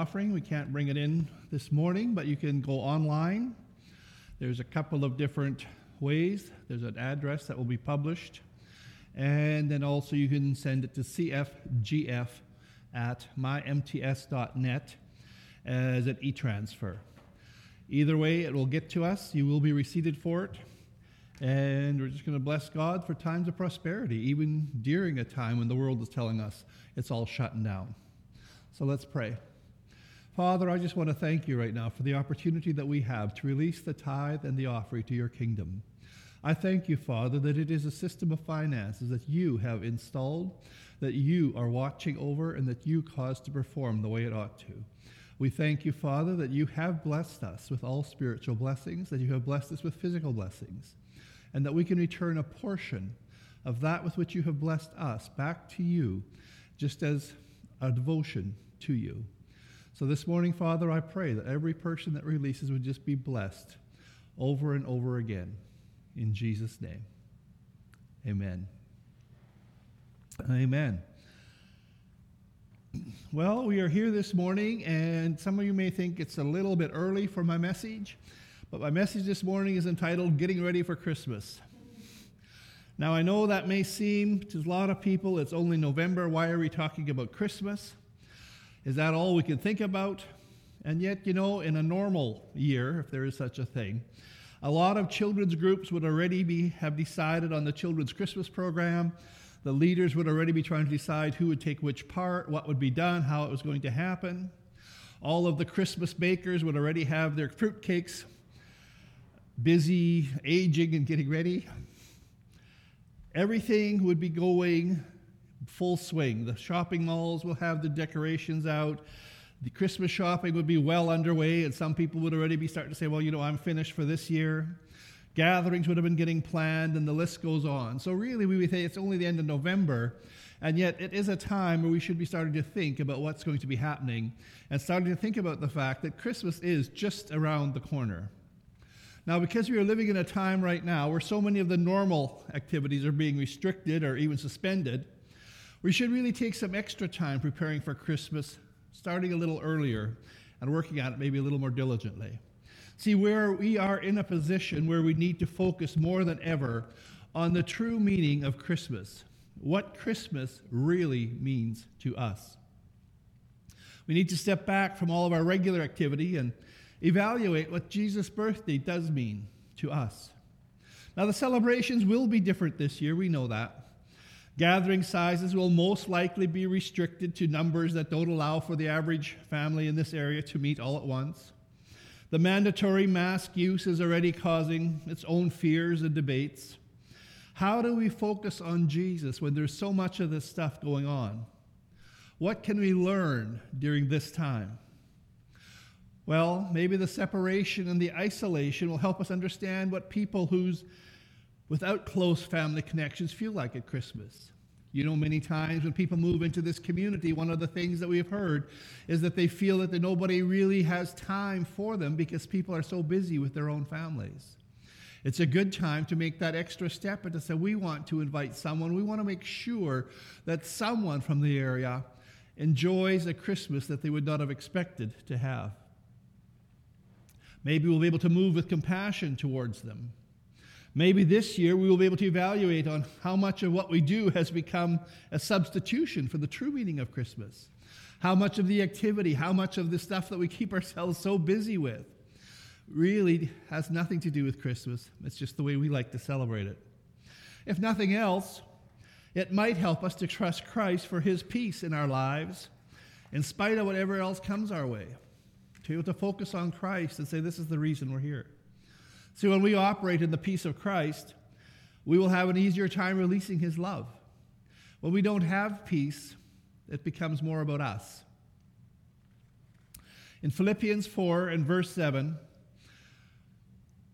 offering. We can't bring it in this morning, but you can go online. There's a couple of different ways. There's an address that will be published. And then also you can send it to cfgf at mymts.net as an e transfer. Either way, it will get to us. You will be receipted for it. And we're just going to bless God for times of prosperity, even during a time when the world is telling us it's all shutting down. So let's pray. Father, I just want to thank you right now for the opportunity that we have to release the tithe and the offering to your kingdom. I thank you, Father, that it is a system of finances that you have installed, that you are watching over, and that you cause to perform the way it ought to. We thank you, Father, that you have blessed us with all spiritual blessings, that you have blessed us with physical blessings, and that we can return a portion of that with which you have blessed us back to you, just as a devotion to you. So this morning, Father, I pray that every person that releases would just be blessed over and over again. In Jesus' name. Amen. Amen. Well, we are here this morning, and some of you may think it's a little bit early for my message, but my message this morning is entitled Getting Ready for Christmas. Now, I know that may seem to a lot of people it's only November. Why are we talking about Christmas? Is that all we can think about? And yet, you know, in a normal year, if there is such a thing, a lot of children's groups would already be, have decided on the children's Christmas program. The leaders would already be trying to decide who would take which part, what would be done, how it was going to happen. All of the Christmas bakers would already have their fruitcakes busy aging and getting ready. Everything would be going full swing. The shopping malls will have the decorations out. The Christmas shopping would be well underway, and some people would already be starting to say, Well, you know, I'm finished for this year. Gatherings would have been getting planned, and the list goes on. So, really, we would say it's only the end of November, and yet it is a time where we should be starting to think about what's going to be happening and starting to think about the fact that Christmas is just around the corner. Now, because we are living in a time right now where so many of the normal activities are being restricted or even suspended, we should really take some extra time preparing for Christmas, starting a little earlier and working at it maybe a little more diligently. See, where we are in a position where we need to focus more than ever on the true meaning of Christmas, what Christmas really means to us. We need to step back from all of our regular activity and evaluate what Jesus' birthday does mean to us. Now, the celebrations will be different this year, we know that. Gathering sizes will most likely be restricted to numbers that don't allow for the average family in this area to meet all at once. The mandatory mask use is already causing its own fears and debates. How do we focus on Jesus when there's so much of this stuff going on? What can we learn during this time? Well, maybe the separation and the isolation will help us understand what people whose without close family connections feel like at Christmas. You know, many times when people move into this community, one of the things that we have heard is that they feel that nobody really has time for them because people are so busy with their own families. It's a good time to make that extra step and to say, we want to invite someone. We want to make sure that someone from the area enjoys a Christmas that they would not have expected to have. Maybe we'll be able to move with compassion towards them. Maybe this year we will be able to evaluate on how much of what we do has become a substitution for the true meaning of Christmas. How much of the activity, how much of the stuff that we keep ourselves so busy with really has nothing to do with Christmas. It's just the way we like to celebrate it. If nothing else, it might help us to trust Christ for his peace in our lives, in spite of whatever else comes our way. To be able to focus on Christ and say, This is the reason we're here. See, when we operate in the peace of Christ, we will have an easier time releasing His love. When we don't have peace, it becomes more about us. In Philippians 4 and verse 7,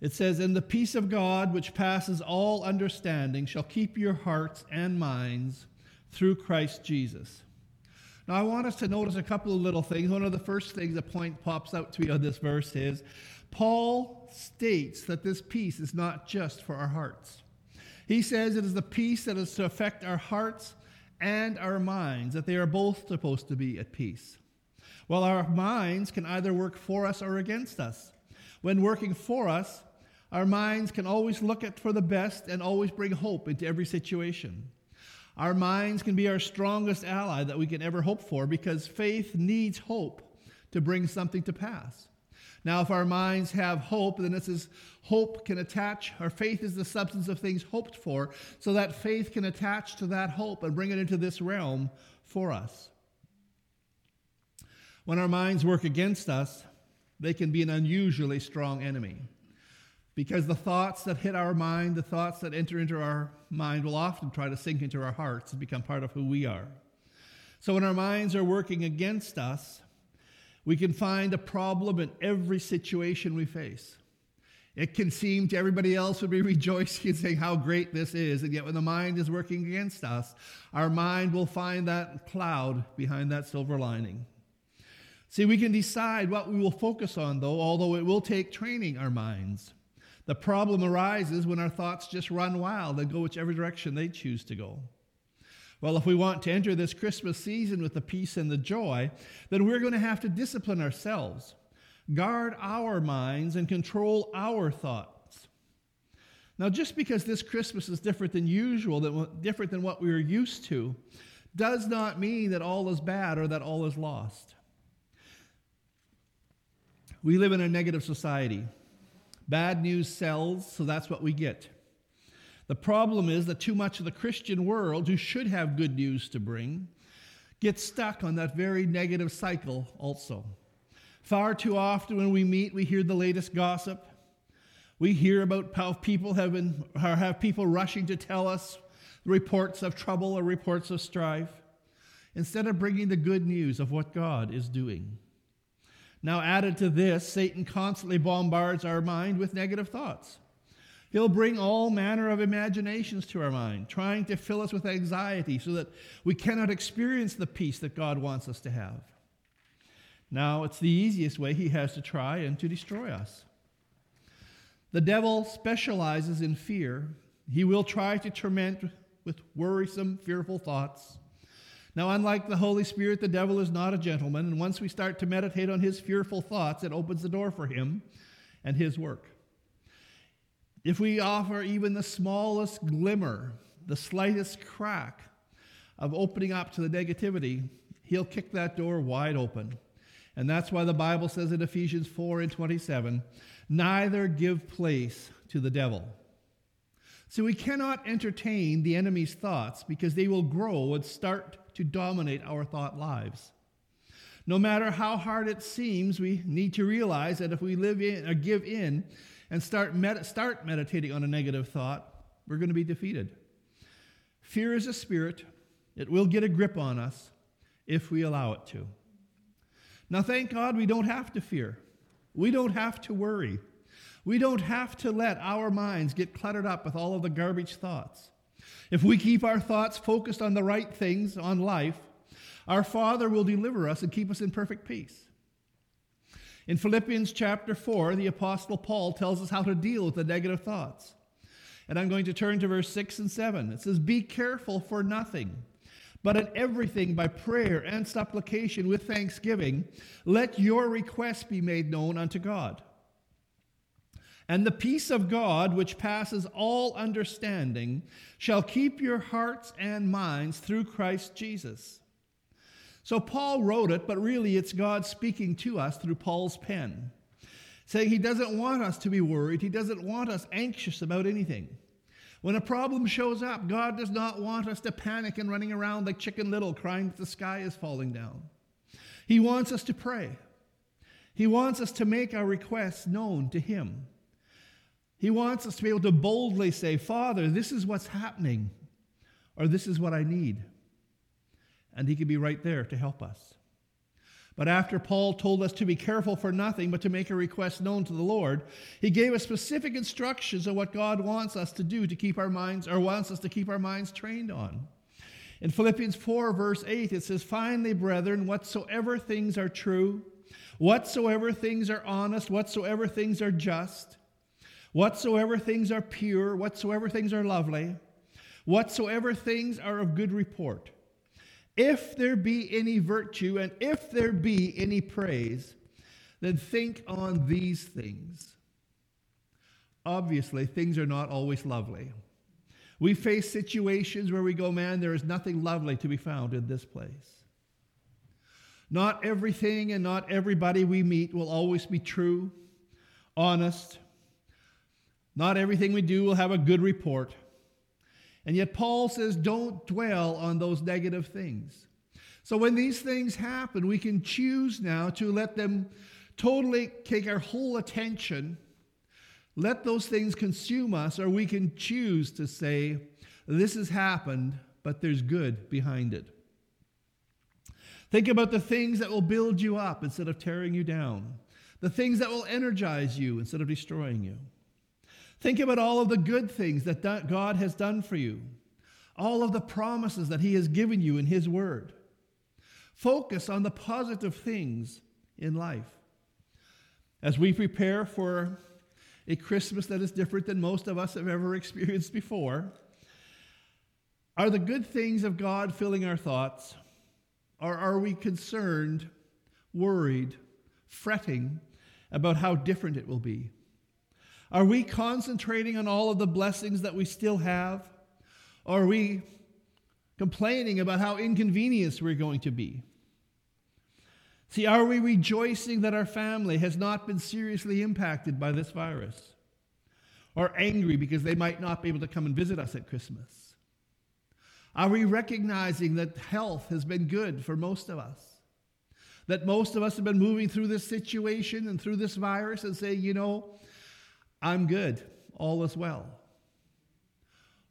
it says, And the peace of God, which passes all understanding, shall keep your hearts and minds through Christ Jesus. Now, I want us to notice a couple of little things. One of the first things that point pops out to me on this verse is Paul states that this peace is not just for our hearts. He says it is the peace that is to affect our hearts and our minds, that they are both supposed to be at peace. Well, our minds can either work for us or against us. When working for us, our minds can always look at for the best and always bring hope into every situation. Our minds can be our strongest ally that we can ever hope for because faith needs hope to bring something to pass. Now, if our minds have hope, then this is hope can attach, our faith is the substance of things hoped for, so that faith can attach to that hope and bring it into this realm for us. When our minds work against us, they can be an unusually strong enemy. Because the thoughts that hit our mind, the thoughts that enter into our mind, will often try to sink into our hearts and become part of who we are. So when our minds are working against us, we can find a problem in every situation we face. It can seem to everybody else would be rejoicing and saying how great this is, and yet when the mind is working against us, our mind will find that cloud behind that silver lining. See, we can decide what we will focus on, though, although it will take training our minds. The problem arises when our thoughts just run wild and go whichever direction they choose to go. Well, if we want to enter this Christmas season with the peace and the joy, then we're going to have to discipline ourselves, guard our minds, and control our thoughts. Now, just because this Christmas is different than usual, different than what we are used to, does not mean that all is bad or that all is lost. We live in a negative society. Bad news sells, so that's what we get. The problem is that too much of the Christian world, who should have good news to bring, gets stuck on that very negative cycle also. Far too often when we meet, we hear the latest gossip. We hear about how people have, been, have people rushing to tell us reports of trouble or reports of strife, instead of bringing the good news of what God is doing. Now, added to this, Satan constantly bombards our mind with negative thoughts. He'll bring all manner of imaginations to our mind, trying to fill us with anxiety so that we cannot experience the peace that God wants us to have. Now, it's the easiest way he has to try and to destroy us. The devil specializes in fear. He will try to torment with worrisome, fearful thoughts. Now, unlike the Holy Spirit, the devil is not a gentleman, and once we start to meditate on his fearful thoughts, it opens the door for him and his work. If we offer even the smallest glimmer, the slightest crack of opening up to the negativity, he'll kick that door wide open. And that's why the Bible says in Ephesians 4 and 27 neither give place to the devil. So we cannot entertain the enemy's thoughts because they will grow and start to dominate our thought lives. No matter how hard it seems, we need to realize that if we live in or give in and start, med- start meditating on a negative thought, we're going to be defeated. Fear is a spirit, it will get a grip on us if we allow it to. Now, thank God we don't have to fear. We don't have to worry. We don't have to let our minds get cluttered up with all of the garbage thoughts. If we keep our thoughts focused on the right things, on life, our Father will deliver us and keep us in perfect peace. In Philippians chapter 4, the Apostle Paul tells us how to deal with the negative thoughts. And I'm going to turn to verse 6 and 7. It says, Be careful for nothing, but in everything by prayer and supplication with thanksgiving, let your requests be made known unto God. And the peace of God, which passes all understanding, shall keep your hearts and minds through Christ Jesus. So Paul wrote it, but really it's God speaking to us through Paul's pen, saying he doesn't want us to be worried, he doesn't want us anxious about anything. When a problem shows up, God does not want us to panic and running around like Chicken Little crying that the sky is falling down. He wants us to pray. He wants us to make our requests known to Him. He wants us to be able to boldly say, Father, this is what's happening, or this is what I need and he could be right there to help us. But after Paul told us to be careful for nothing but to make a request known to the Lord, he gave us specific instructions of what God wants us to do to keep our minds, or wants us to keep our minds trained on. In Philippians 4, verse 8, it says, Finally, brethren, whatsoever things are true, whatsoever things are honest, whatsoever things are just, whatsoever things are pure, whatsoever things are lovely, whatsoever things are of good report If there be any virtue and if there be any praise, then think on these things. Obviously, things are not always lovely. We face situations where we go, man, there is nothing lovely to be found in this place. Not everything and not everybody we meet will always be true, honest. Not everything we do will have a good report. And yet, Paul says, don't dwell on those negative things. So, when these things happen, we can choose now to let them totally take our whole attention, let those things consume us, or we can choose to say, This has happened, but there's good behind it. Think about the things that will build you up instead of tearing you down, the things that will energize you instead of destroying you. Think about all of the good things that God has done for you, all of the promises that He has given you in His Word. Focus on the positive things in life. As we prepare for a Christmas that is different than most of us have ever experienced before, are the good things of God filling our thoughts? Or are we concerned, worried, fretting about how different it will be? Are we concentrating on all of the blessings that we still have? Or are we complaining about how inconvenienced we're going to be? See, are we rejoicing that our family has not been seriously impacted by this virus? Or angry because they might not be able to come and visit us at Christmas? Are we recognizing that health has been good for most of us? That most of us have been moving through this situation and through this virus and say, you know, I'm good, all is well?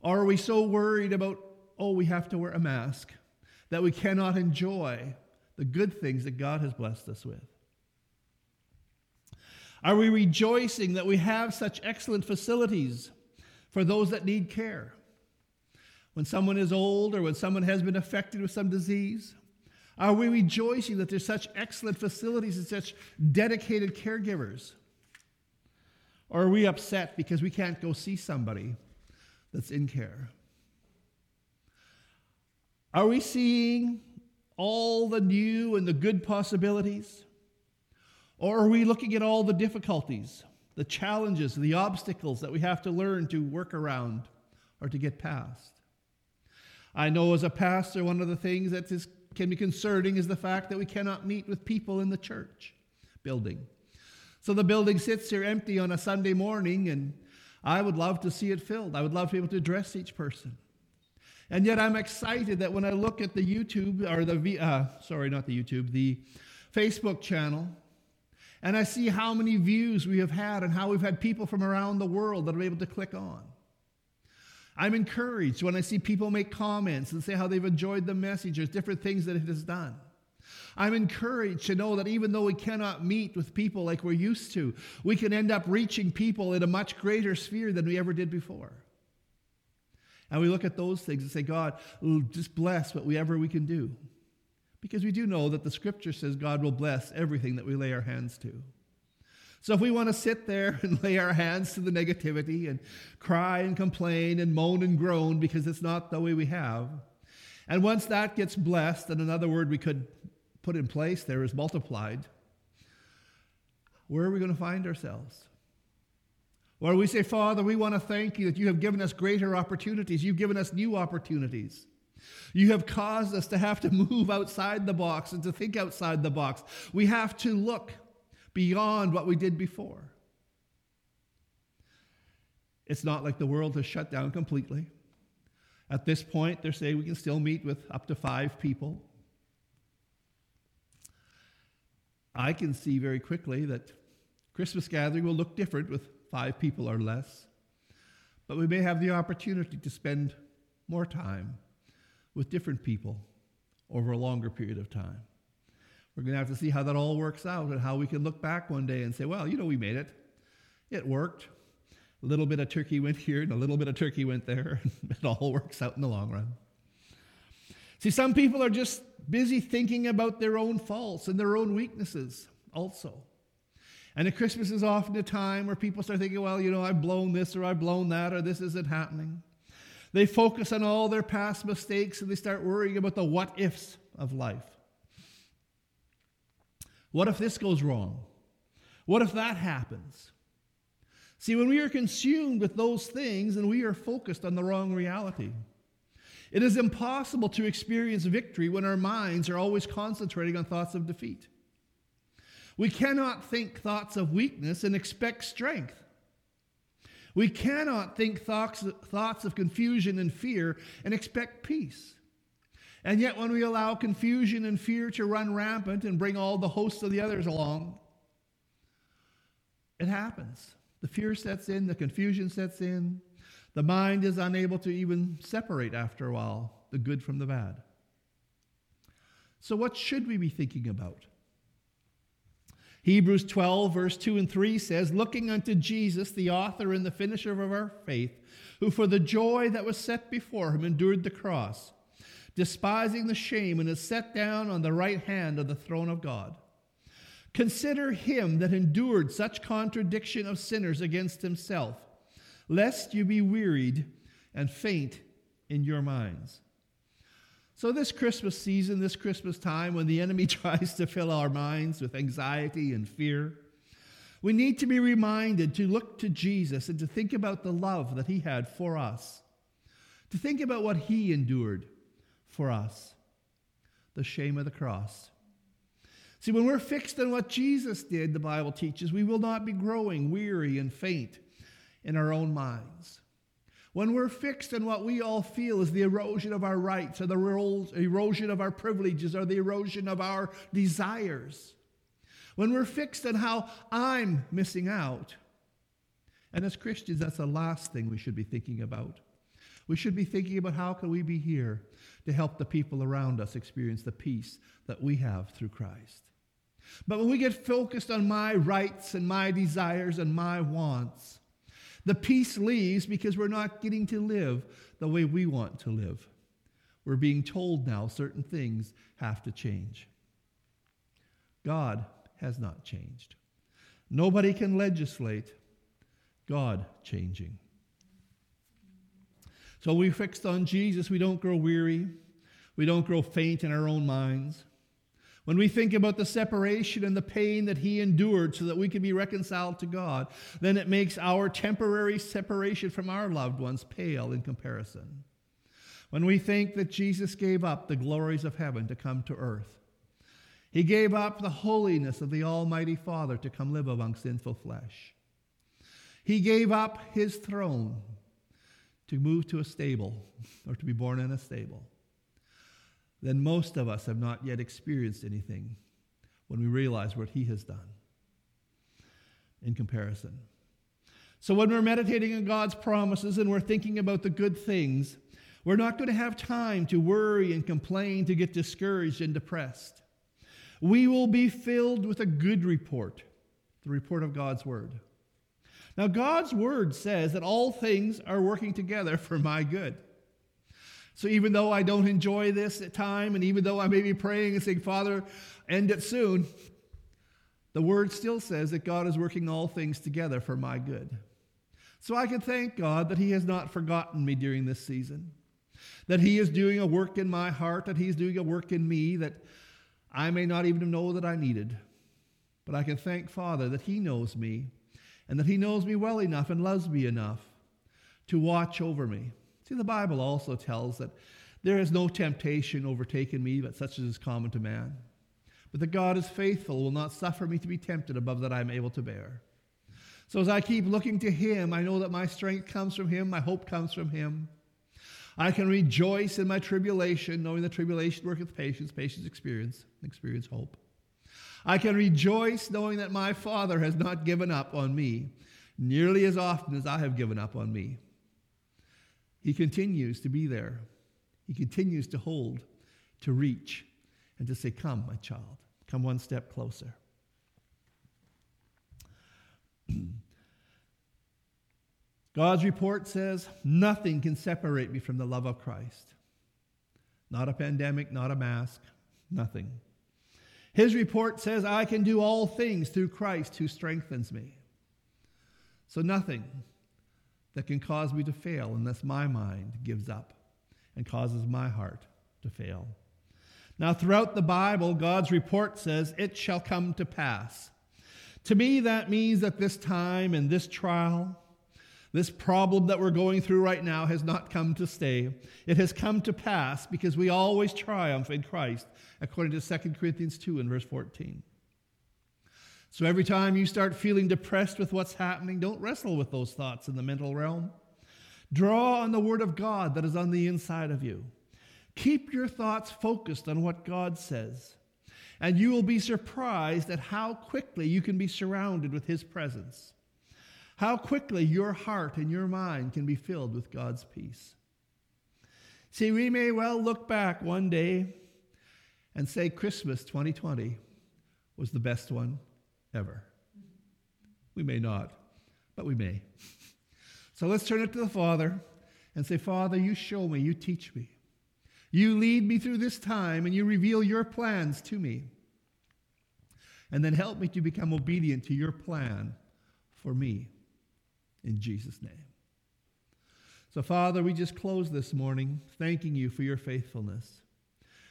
Are we so worried about, oh, we have to wear a mask, that we cannot enjoy the good things that God has blessed us with? Are we rejoicing that we have such excellent facilities for those that need care? When someone is old or when someone has been affected with some disease? Are we rejoicing that there's such excellent facilities and such dedicated caregivers? Or are we upset because we can't go see somebody that's in care? Are we seeing all the new and the good possibilities? Or are we looking at all the difficulties, the challenges, the obstacles that we have to learn to work around or to get past? I know as a pastor, one of the things that is, can be concerning is the fact that we cannot meet with people in the church building. So the building sits here empty on a Sunday morning, and I would love to see it filled. I would love to be able to address each person. And yet I'm excited that when I look at the YouTube, or the, uh, sorry, not the YouTube, the Facebook channel, and I see how many views we have had and how we've had people from around the world that are able to click on. I'm encouraged when I see people make comments and say how they've enjoyed the message messages, different things that it has done. I'm encouraged to know that even though we cannot meet with people like we're used to, we can end up reaching people in a much greater sphere than we ever did before. And we look at those things and say, God, just bless whatever we can do. Because we do know that the scripture says God will bless everything that we lay our hands to. So if we want to sit there and lay our hands to the negativity and cry and complain and moan and groan because it's not the way we have, and once that gets blessed, and another word we could put in place there is multiplied, where are we going to find ourselves? Or we say, Father, we want to thank you that you have given us greater opportunities. You've given us new opportunities. You have caused us to have to move outside the box and to think outside the box. We have to look beyond what we did before. It's not like the world has shut down completely. At this point, they're saying we can still meet with up to five people. I can see very quickly that Christmas gathering will look different with five people or less, but we may have the opportunity to spend more time with different people over a longer period of time. We're going to have to see how that all works out and how we can look back one day and say, well, you know, we made it. It worked. A little bit of turkey went here and a little bit of turkey went there. it all works out in the long run. See, some people are just busy thinking about their own faults and their own weaknesses also. And at Christmas is often a time where people start thinking, well, you know, I've blown this or I've blown that or this isn't happening. They focus on all their past mistakes and they start worrying about the what ifs of life. What if this goes wrong? What if that happens? See, when we are consumed with those things and we are focused on the wrong reality, it is impossible to experience victory when our minds are always concentrating on thoughts of defeat. We cannot think thoughts of weakness and expect strength. We cannot think thoughts, thoughts of confusion and fear and expect peace. And yet, when we allow confusion and fear to run rampant and bring all the hosts of the others along, it happens. The fear sets in, the confusion sets in. The mind is unable to even separate after a while the good from the bad. So, what should we be thinking about? Hebrews 12, verse 2 and 3 says, Looking unto Jesus, the author and the finisher of our faith, who for the joy that was set before him endured the cross, despising the shame, and is set down on the right hand of the throne of God. Consider him that endured such contradiction of sinners against himself, lest you be wearied and faint in your minds. So, this Christmas season, this Christmas time, when the enemy tries to fill our minds with anxiety and fear, we need to be reminded to look to Jesus and to think about the love that he had for us, to think about what he endured for us, the shame of the cross. See, when we're fixed on what Jesus did, the Bible teaches, we will not be growing weary and faint in our own minds. When we're fixed on what we all feel is the erosion of our rights or the erosion of our privileges or the erosion of our desires. When we're fixed on how I'm missing out. And as Christians, that's the last thing we should be thinking about. We should be thinking about how can we be here to help the people around us experience the peace that we have through Christ. But when we get focused on my rights and my desires and my wants, the peace leaves because we're not getting to live the way we want to live. We're being told now certain things have to change. God has not changed. Nobody can legislate God changing. So we fixed on Jesus, we don't grow weary, we don't grow faint in our own minds. When we think about the separation and the pain that he endured so that we could be reconciled to God, then it makes our temporary separation from our loved ones pale in comparison. When we think that Jesus gave up the glories of heaven to come to earth, he gave up the holiness of the Almighty Father to come live among sinful flesh. He gave up his throne to move to a stable or to be born in a stable then most of us have not yet experienced anything when we realize what He has done in comparison. So, when we're meditating on God's promises and we're thinking about the good things, we're not going to have time to worry and complain, to get discouraged and depressed. We will be filled with a good report, the report of God's Word. Now, God's Word says that all things are working together for my good. So even though I don't enjoy this at time, and even though I may be praying and saying, Father, end it soon, the word still says that God is working all things together for my good. So I can thank God that He has not forgotten me during this season, that He is doing a work in my heart, that He's doing a work in me that I may not even know that I needed. But I can thank Father that He knows me and that He knows me well enough and loves me enough to watch over me See, the Bible also tells that there is no temptation overtaken me, but such as is common to man. But that God is faithful, will not suffer me to be tempted above that I am able to bear. So as I keep looking to Him, I know that my strength comes from Him, my hope comes from Him. I can rejoice in my tribulation, knowing that tribulation worketh patience, patience experience, experience hope. I can rejoice knowing that my Father has not given up on me nearly as often as I have given up on me. He continues to be there. He continues to hold, to reach, and to say, Come, my child, come one step closer. God's report says, Nothing can separate me from the love of Christ. Not a pandemic, not a mask, nothing. His report says, I can do all things through Christ who strengthens me. So nothing that can cause me to fail unless my mind gives up and causes my heart to fail. Now, throughout the Bible, God's report says, It shall come to pass. To me, that means that this time and this trial, this problem that we're going through right now has not come to stay. It has come to pass because we always triumph in Christ, according to 2 Corinthians 2 and verse 14. So every time you start feeling depressed with what's happening, don't wrestle with those thoughts in the mental realm. Draw on the Word of God that is on the inside of you. Keep your thoughts focused on what God says, and you will be surprised at how quickly you can be surrounded with His presence, how quickly your heart and your mind can be filled with God's peace. See, we may well look back one day and say Christmas 2020 was the best one ever. We may not, but we may. So let's turn it to the Father and say, Father, you show me, you teach me. You lead me through this time and you reveal your plans to me. And then help me to become obedient to your plan for me. In Jesus' name. So, Father, we just close this morning thanking you for your faithfulness.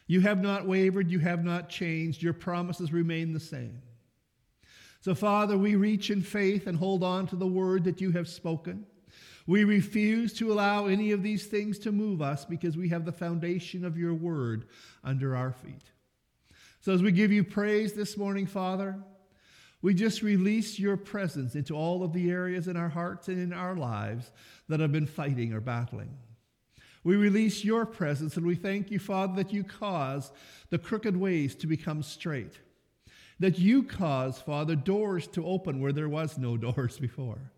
You have not wavered, you have not changed, your promises remain the same. So, Father, we reach in faith and hold on to the word that you have spoken. We refuse to allow any of these things to move us because we have the foundation of your word under our feet. So, as we give you praise this morning, Father, we just release your presence into all of the areas in our hearts and in our lives that have been fighting or battling. We release your presence and we thank you, Father, that you cause the crooked ways to become straight that you cause, Father, doors to open where there was no doors before.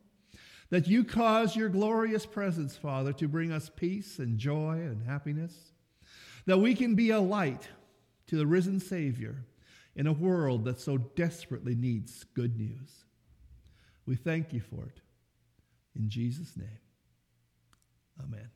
That you cause your glorious presence, Father, to bring us peace and joy and happiness. That we can be a light to the risen Savior in a world that so desperately needs good news. We thank you for it. In Jesus' name, amen.